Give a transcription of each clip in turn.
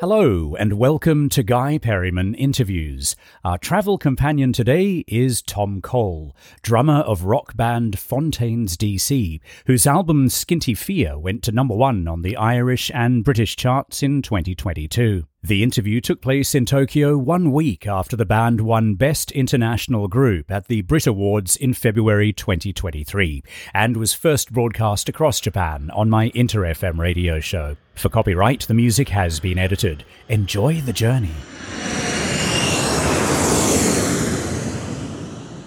Hello, and welcome to Guy Perryman Interviews. Our travel companion today is Tom Coll, drummer of rock band Fontaines DC, whose album Skinty Fia went to number one on the Irish and British charts in 2022. The interview took place in Tokyo one week after the band won Best International Group at the Brit Awards in February 2023 and was first broadcast across Japan on my Inter FM radio show. For copyright, the music has been edited. Enjoy the journey.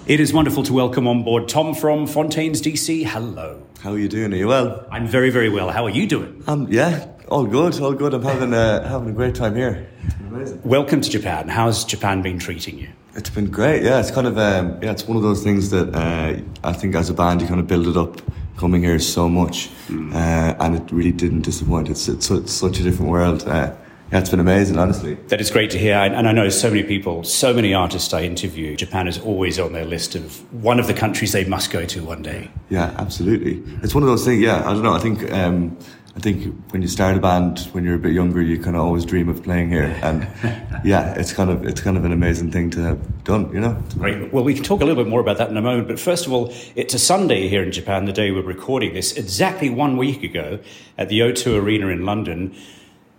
It is wonderful to welcome on board Tom from Fontaines DC. Hello. How are you doing? Are you well? I'm very, very well. How are you doing? Um, yeah, all good, all good. I'm having a, having a great time here. amazing. Welcome to Japan. How's Japan been treating you? It's been great. Yeah, it's kind of um, yeah, it's one of those things that uh, I think as a band you kind of build it up coming here so much, mm. uh, and it really didn't disappoint. It's, it's, it's such a different world. Uh, yeah, it's been amazing, honestly. That is great to hear. And I know so many people, so many artists I interview, Japan is always on their list of one of the countries they must go to one day. Yeah, absolutely. It's one of those things, yeah, I don't know. I think. Um, I think when you start a band when you're a bit younger, you kind of always dream of playing here, and yeah, it's kind of it's kind of an amazing thing to have done, you know. Right. Well, we can talk a little bit more about that in a moment, but first of all, it's a Sunday here in Japan, the day we're recording this. Exactly one week ago, at the O2 Arena in London,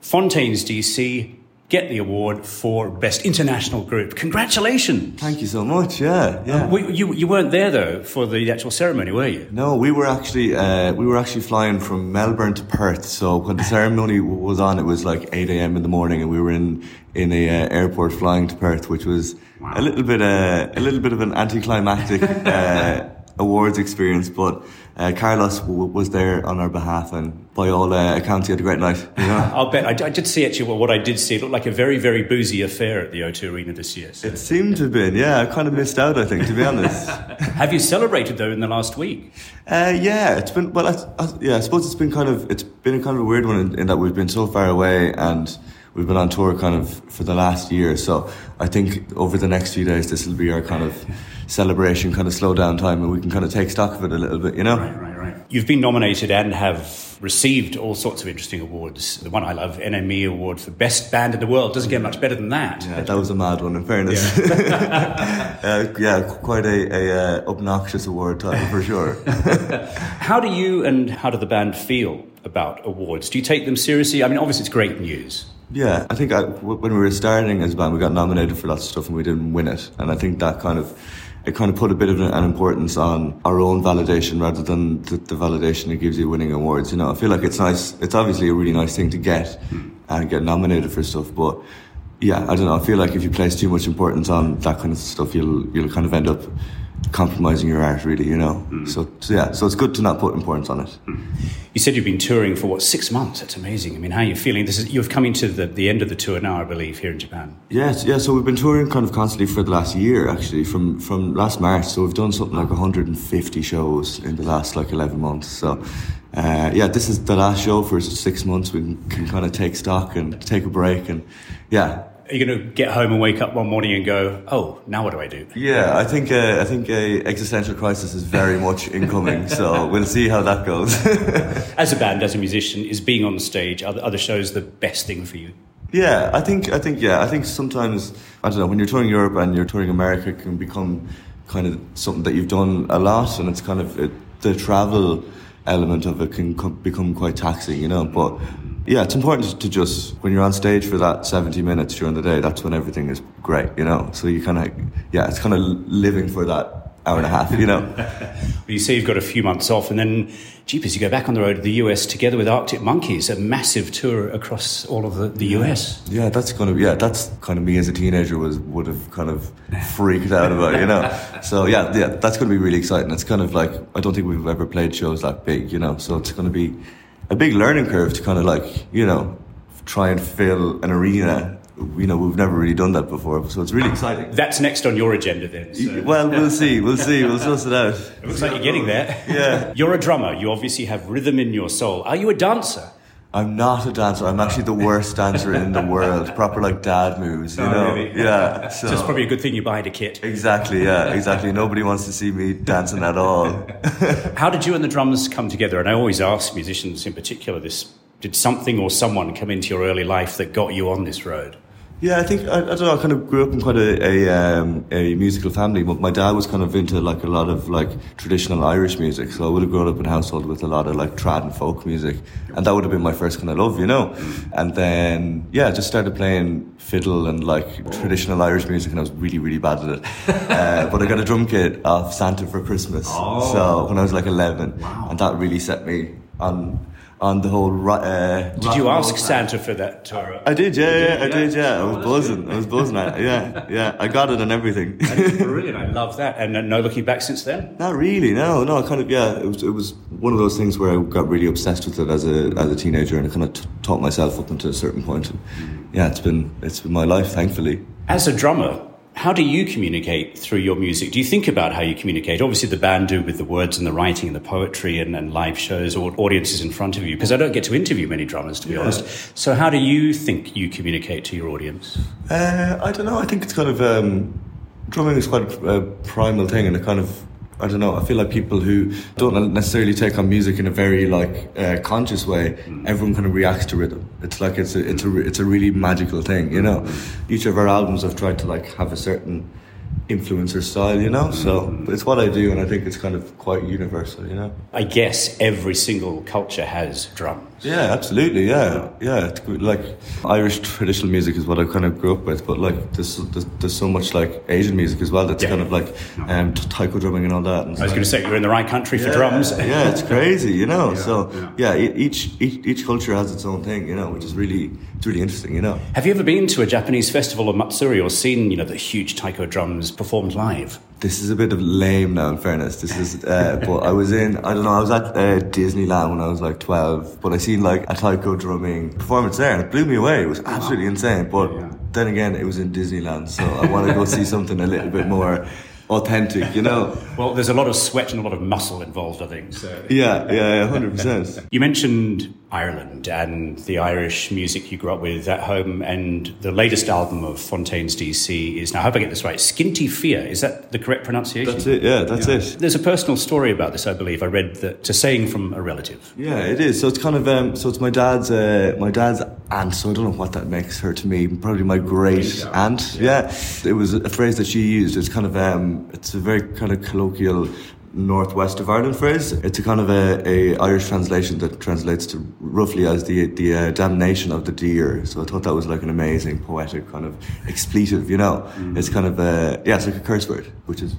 Fontaines DC get the award for Best International Group. Congratulations! Thank you so much. Yeah, yeah. Uh, we, you, you weren't there though for the actual ceremony, were you? No, we were actually uh, we were actually flying from Melbourne to Perth. So when the ceremony was on, it was like eight a.m. in the morning, and we were in in a uh, airport flying to Perth, which was wow. a little bit uh, a little bit of an anticlimactic uh, awards experience, but uh, Carlos w- was there on our behalf, and by all uh, accounts, he had a great night. You know? I'll bet. I, I, did see actually. Well, what I did see, it looked like a very, very boozy affair at the O2 Arena this year. So. It seemed to have been. Yeah, I kind of missed out. I think, to be honest. have you celebrated though in the last week? Uh, yeah, it's been. Well, I, I, yeah, I suppose it's been kind of. It's been a kind of a weird one in, in that we've been so far away and we've been on tour kind of for the last year. So I think over the next few days, this will be our kind of celebration, kind of slow down time, and we can kind of take stock of it a little bit, you know? Right, right, right. You've been nominated and have received all sorts of interesting awards. The one I love, NME Award for Best Band in the World, doesn't get much better than that. Yeah, that was a mad one, in fairness. Yeah, uh, yeah quite a, a uh, obnoxious award title for sure. how do you and how do the band feel about awards? Do you take them seriously? I mean, obviously, it's great news. Yeah, I think I, when we were starting as a band, we got nominated for lots of stuff and we didn't win it. And I think that kind of it kind of put a bit of an importance on our own validation rather than the, the, validation it gives you winning awards. You know, I feel like it's nice. It's obviously a really nice thing to get and get nominated for stuff, but yeah, I don't know. I feel like if you place too much importance on that kind of stuff, you'll you'll kind of end up compromising your art, really. You know. Mm. So, so, yeah, so it's good to not put importance on it. Mm. You said you've been touring for what six months. That's amazing. I mean, how are you feeling? This is you've come into the, the end of the tour now, I believe, here in Japan. Yes, yeah. So we've been touring kind of constantly for the last year, actually, from from last March. So we've done something like 150 shows in the last like 11 months. So. Uh, yeah, this is the last show for six months. We can, can kind of take stock and take a break, and yeah, are you going to get home and wake up one morning and go, "Oh, now what do I do?" Yeah, I think uh, I think a existential crisis is very much incoming. so we'll see how that goes. as a band, as a musician, is being on the stage, are the shows the best thing for you? Yeah, I think I think yeah, I think sometimes I don't know when you're touring Europe and you're touring America, it can become kind of something that you've done a lot, and it's kind of it, the travel element of it can become quite taxing, you know. But yeah, it's important to just when you're on stage for that 70 minutes during the day, that's when everything is great, you know. So you kind of yeah, it's kind of living for that hour and a half, you know. well, you say you've got a few months off, and then, jeepers, you go back on the road to the US together with Arctic Monkeys, a massive tour across all of the, the US. Yeah, that's kind of yeah, that's kind of me as a teenager was would have kind of freaked out about, you know. So yeah, yeah, that's going to be really exciting. It's kind of like I don't think we've ever played shows that big, you know. So it's going to be a big learning curve to kind of like you know try and fill an arena you know we've never really done that before, so it's really exciting. That's next on your agenda then. So. Well, we'll see, we'll see, we'll suss it out. It looks like you're getting there. Yeah, you're a drummer. You obviously have rhythm in your soul. Are you a dancer? I'm not a dancer. I'm actually the worst dancer in the world. Proper like dad moves, you oh, know. Really? Yeah. So. so it's probably a good thing you buy the kit. Exactly. Yeah. Exactly. Nobody wants to see me dancing at all. How did you and the drums come together? And I always ask musicians in particular this Did something or someone come into your early life that got you on this road? Yeah, I think I, I don't know. I kind of grew up in quite a a, um, a musical family, but my dad was kind of into like a lot of like traditional Irish music. So I would have grown up in a household with a lot of like trad and folk music, and that would have been my first kind of love, you know. And then yeah, I just started playing fiddle and like traditional Irish music, and I was really really bad at it. uh, but I got a drum kit off Santa for Christmas, Oh. so when I was like eleven, Wow. and that really set me on on the whole. Uh, Did you ask Santa for that? Or, I did, yeah, yeah, I Yeah. did, yeah. I was buzzing. I was buzzing. I, yeah, yeah. I got it and everything. Brilliant! I love that, and no looking back since then. Not really, no, no. I kind of, yeah. It was, it was one of those things where I got really obsessed with it as a as a teenager, and I kind of t- taught myself up until a certain point. And yeah, it's been it's been my life, thankfully. As a drummer, how do you communicate through your music? Do you think about how you communicate? Obviously, the band do with the words and the writing and the poetry and, and live shows or audiences in front of you, because I don't get to interview many drummers, to be honest. So, how do you think you communicate to your audience? Uh, I don't know. I think it's kind of um, drumming is quite a, a primal thing, and a kind of I don't know. I feel like people who don't necessarily take on music in a very like uh, conscious way, mm. everyone kind of reacts to rhythm. It's like it's a it's a it's a really magical thing, you know. Mm. Each of our albums have tried to like have a certain influencer style, you know. So mm. it's what I do, and I think it's kind of quite universal, you know. I guess every single culture has drums. Yeah, absolutely. Yeah, yeah. Like Irish traditional music is what I kind of grew up with, but like there's there's, there's so much like Asian music as well. That's Yeah. kind of like um, taiko drumming and all that. And I was going to say you're in the right country for yeah, drums. yeah, it's crazy, you know. Yeah, so yeah. each, each each culture has its own thing, you know, which is really it's really interesting, you know. Have you ever been to a Japanese festival or matsuri or seen, you know, the huge taiko drums performed live? This is a bit of lame now, in fairness. This is, uh, but I was in, I don't know, I was at uh, Disneyland when I was like 12, but I seen like a taiko drumming performance there and it blew me away. It was absolutely insane. But Yeah. then again, it was in Disneyland, so I want to go see something a little bit more authentic, you know? Well, there's a lot of sweat and a lot of muscle involved, I think. So. Yeah, yeah, yeah, 100%. You mentioned Ireland and the Irish music you grew up with at home, and the latest album of Fontaines DC is now, I hope I get this right, Skinty Fia. Is that the correct pronunciation? That's it, yeah, that's it. There's a personal story about this, I believe. I read that it's a saying from a relative. Yeah, it is. So it's kind of um, so it's my dad's uh, my dad's aunt. So I don't know what that makes her to me. Probably my great aunt. Yeah. it was a phrase that she used. It's kind of um, it's a very kind of colloquial northwest of Ireland phrase. It's a kind of a, a Irish translation that translates to roughly as the the uh, damnation of the deer. So I thought that was like an amazing poetic kind of expletive. You know, it's kind of a yeah, it's like a curse word, which is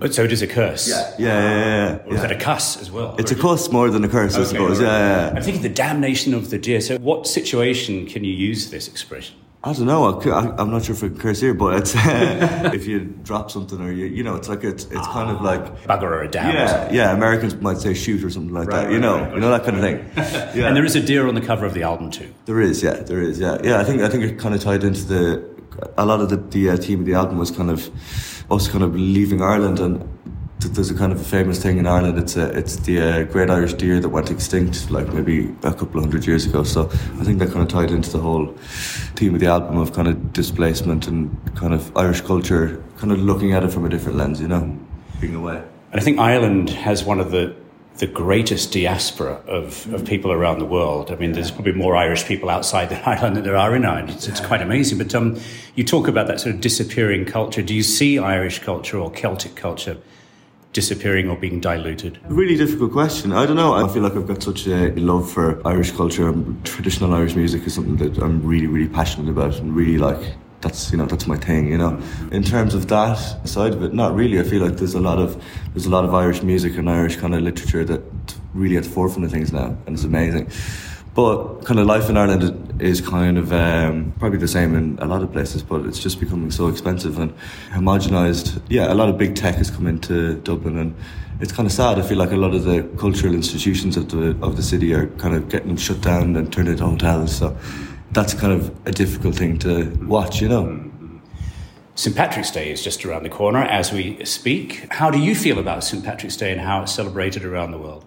Oh, So it is a curse. yeah, yeah, yeah. Or is yeah. that a cuss as well? It's a cuss more than a curse, I suppose. right. Yeah, yeah, yeah. I'm thinking the damnation of the deer. So, what situation can you use this expression? I don't know. I, I'm not sure if I can curse here, but it's if you drop something or you, you know, it's like it's it's kind of like Bugger or a damn? yeah, yeah. Americans might say shoot or something like Right, that. You right, know, right, you know that kind of thing. Yeah, And there is a deer on the cover of the album too. there is, yeah, there is, yeah, yeah. I think I think it kind of tied into the a lot of the the uh, theme of the album was kind of us kind of leaving Ireland and. Th- There's a kind of a famous thing in Ireland. It's a, it's the uh, great Irish deer that went extinct, like maybe a couple of hundred years ago. So I think that kind of tied into the whole theme of the album of kind of displacement and kind of Irish culture, kind of looking at it from a different lens, you know, being away. And I think Ireland has one of the the greatest diaspora of, of people around the world. I mean, there's probably more Irish people outside than Ireland than there are in Ireland. It's, it's quite amazing. But um, you talk about that sort of disappearing culture. Do you see Irish culture or Celtic culture disappearing or being diluted? Really difficult question. I don't know. I feel like I've got such a love for Irish culture. Traditional Irish music is something that I'm really, really passionate about and really like. That's you know that's my thing. You know, in terms of that side of it, not really. I feel like there's a lot of there's a lot of Irish music and Irish kind of literature that really at the forefront of things now, and it's amazing. But kind of life in Ireland is kind of um, probably the same in a lot of places, but it's just becoming so expensive and homogenized. Yeah, a lot of big tech has come into Dublin, and it's kind of sad. I feel like a lot of the cultural institutions of the of the city are kind of getting shut down and turned into hotels. So that's kind of a difficult thing to watch, you know. St. Patrick's Day is just around the corner as we speak. How do you feel about St. Patrick's Day and how it's celebrated around the world?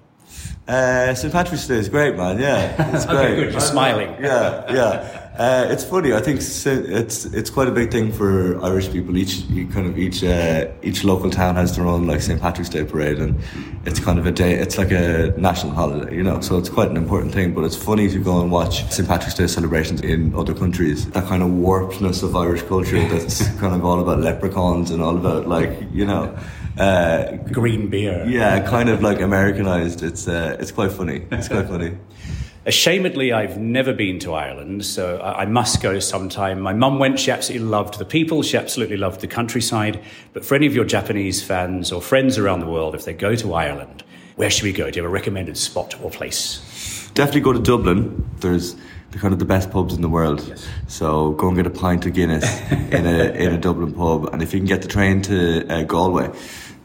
Uh, St. Patrick's Day is great, man. Yeah, it's great. good. You're smiling. Yeah, yeah. Uh, it's funny. I think it's it's quite a big thing for Irish people. Each kind of each uh, each local town has their own like St Patrick's Day parade, and it's kind of a day. It's like a national holiday, you know. So it's quite an important thing. But it's funny to go and watch St Patrick's Day celebrations in other countries. That kind of warpedness of Irish culture that's kind of all about leprechauns and all about like you know. Uh, Green beer. Yeah, kind of like Americanized. It's uh, it's quite funny. It's quite funny. Ashamedly, I've never been to Ireland, so I must go sometime. My mum went, she absolutely loved the people, she absolutely loved the countryside. But for any of your Japanese fans or friends around the world, if they go to Ireland, where should we go? Do you have a recommended spot or place? Definitely go to Dublin. There's the kind of the best pubs in the world. Yes. So go and get a pint of Guinness in a in a Dublin pub, and if you can get the train to uh, Galway,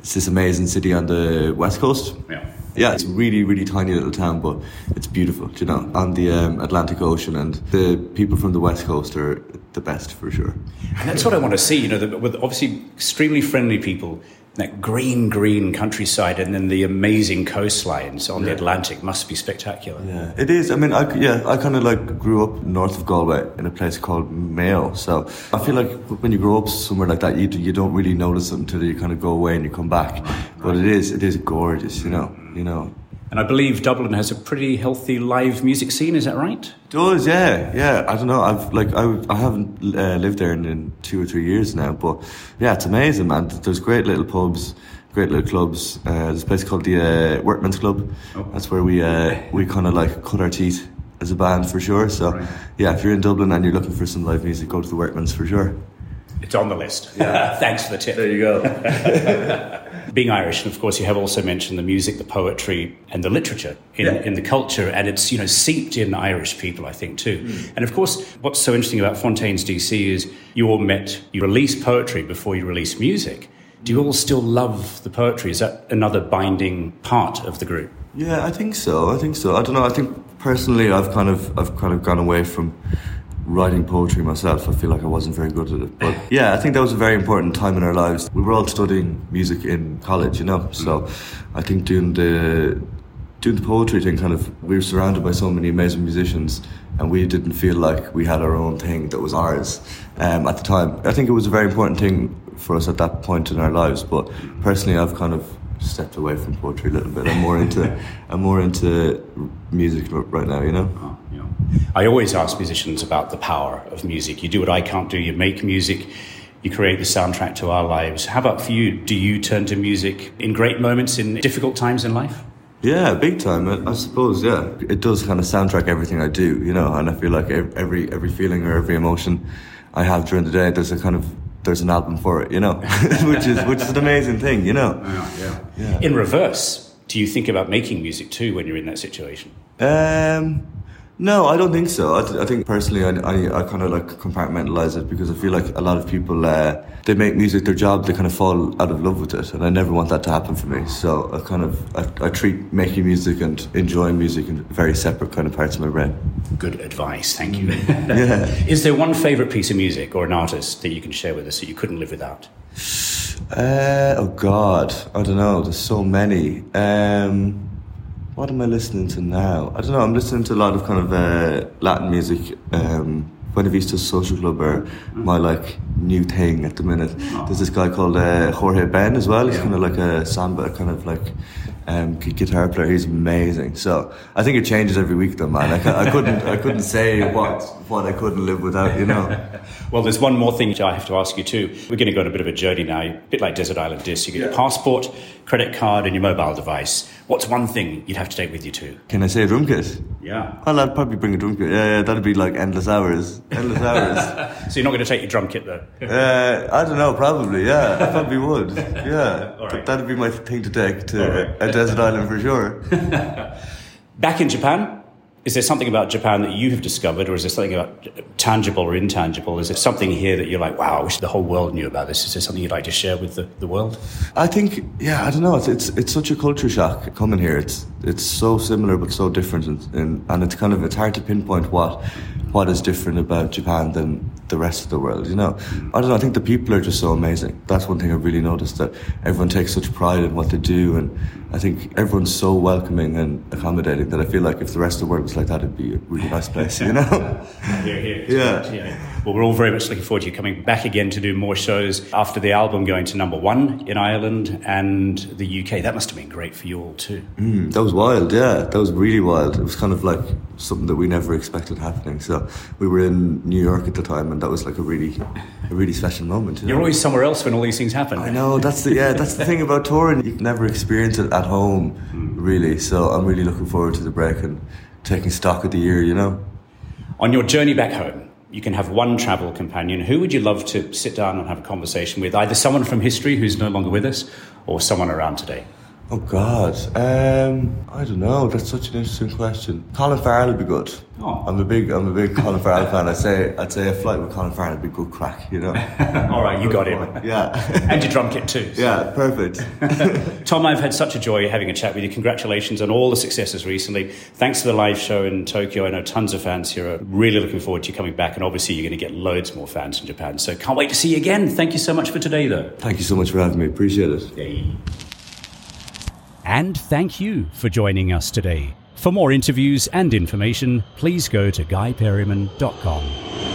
it's this amazing city on the west coast. Yeah yeah, it's a really, really tiny little town, but it's beautiful, you know, on the um, Atlantic Ocean. And the people from the West Coast are the best for sure. And that's what I want to see, you know, the, with obviously extremely friendly people that green, green countryside and then the amazing coastlines on yeah. the Atlantic must be spectacular. Yeah, it is. I mean, I, yeah, I kind of like grew up north of Galway in a place called Mayo. So I feel like when you grow up somewhere like that, you, you don't really notice it until you kind of go away and you come back. But it is, it is gorgeous, you know, you know. And I believe Dublin has a pretty healthy live music scene. Is that right? It does, yeah, yeah. I don't know. I've like I, I haven't uh, lived there in, in, two or three years now, but yeah, it's amazing, man. There's great little pubs, great little clubs. Uh, there's a place called the uh, Workman's Club. Oh. That's where we uh, we kind of like cut our teeth as a band for sure. So right. yeah, if you're in Dublin and you're looking for some live music, go to the Workman's for sure. It's on the list. Yeah. Thanks for the tip. There you go. Being Irish, and of course, you have also mentioned the music, the poetry, and the literature in, yeah. in the culture, and it's you know seeped in Irish people, I think, too. Mm. And of course, what's so interesting about Fontaines DC is you all met, you released poetry before you released music. Do you all still love the poetry? Is that another binding part of the group? Yeah, I think so. I think so. I don't know. I think personally, I've kind of I've kind of gone away from writing poetry myself. I feel like I wasn't very good at it. But yeah, I think that was a very important time in our lives. We were all studying music in college, you know. So I think doing the doing the poetry thing kind of we were surrounded by so many amazing musicians and we didn't feel like we had our own thing that was ours um, at the time. I think it was a very important thing for us at that point in our lives. But personally I've kind of stepped away from poetry a little bit. I'm more into I'm more into music right now, you know. Oh, yeah. I always ask musicians about the power of music. You do what I can't do. You make music. You create the soundtrack to our lives. How about for you? Do you turn to music in great moments, in difficult times in life? Yeah, big time. I, suppose. Yeah, it does kind of soundtrack everything I do. You know, and I feel like every every feeling or every emotion I have during the day, there's a kind of there's an album for it, you know, which is which is an amazing thing, you know. Yeah, yeah. yeah. In reverse, do you think about making music too when you're in that situation? Um, no, I don't think so. I, th- I think personally, I, I, I kind of like compartmentalize it because I feel like a lot of people uh, they make music their job, they kind of fall out of love with it, and I never want that to happen for me. So I kind of I, I treat making music and enjoying music in very separate kind of parts of my brain. Good advice, thank you. yeah. Is there one favorite piece of music or an artist that you can share with us that you couldn't live without? Uh, oh God, I don't know. There's so many. Um, what am I listening to now? I don't know. I'm listening to a lot of kind of uh, Latin music. Um, Buena Vista Social Club are my like new thing at the minute. There's this guy called uh, Jorge Ben as well. He's kind of like a samba kind of like um, guitar player. He's amazing. So I think it changes every week, though, man. I, I couldn't, I couldn't say what what I couldn't live without. You know. well, there's one more thing I have to ask you too. We're going to go on a bit of a journey now, a bit like Desert Island Disc. You get yeah. your passport, credit card, and your mobile device. What's one thing you'd have to take with you too? Can I say a drum kit? Yeah. Well, I'd probably bring a drum kit. Yeah, yeah that'd be like endless hours. Endless hours. so you're not going to take your drum kit though? uh, I don't know. Probably. Yeah, I probably would. Yeah. But That'd be my thing to take to right. Desert island for sure. Back in Japan, is there something about Japan that you have discovered, or is there something about tangible or intangible? Is there something here that you're like, wow, I wish the whole world knew about this? Is there something you'd like to share with the, the world? I think, yeah, I don't know. It's, it's, it's such a culture shock coming here. It's it's so similar but so different, and, and, and it's kind of it's hard to pinpoint what what is different about Japan than the rest of the world. You know, I don't know. I think the people are just so amazing. That's one thing I've really noticed that everyone takes such pride in what they do, and I think everyone's so welcoming and accommodating that I feel like if the rest of the world was like that, it'd be a really nice place. You know? here, here. Yeah. yeah. Well, we're all very much looking forward to you coming back again to do more shows after the album going to number one in Ireland and the UK. That must have been great for you all too. Mm, that was wild, yeah. That was really wild. It was kind of like something that we never expected happening. So we were in New York at the time, and that was like a really, a really special moment. You are always somewhere else when all these things happen. I know. That's the yeah. That's the thing about touring. You never experience it at home, really. So I'm really looking forward to the break and taking stock of the year. You know. On your journey back home, you can have one travel companion. Who would you love to sit down and have a conversation with? Either someone from history who's no longer with us or someone around today? Oh God, um, I don't know. That's such an interesting question. Colin Farrell would be good. Oh. I'm a big, I'm a big Colin Farrell fan. I say, I'd say a flight with Colin Farrell would be good crack. You know. All right, you got it. Yeah. and your drum kit too. So. Yeah, perfect. Tom, I've had such a joy having a chat with you. Congratulations on all the successes recently. Thanks for the live show in Tokyo. I know tons of fans here are really looking forward to you coming back, and obviously you're going to get loads more fans in Japan. So can't wait to see you again. Thank you so much for today, though. Thank you so much for having me. Appreciate it. Yeah. And thank you for joining us today. For more interviews and information, please go to guyperryman.com.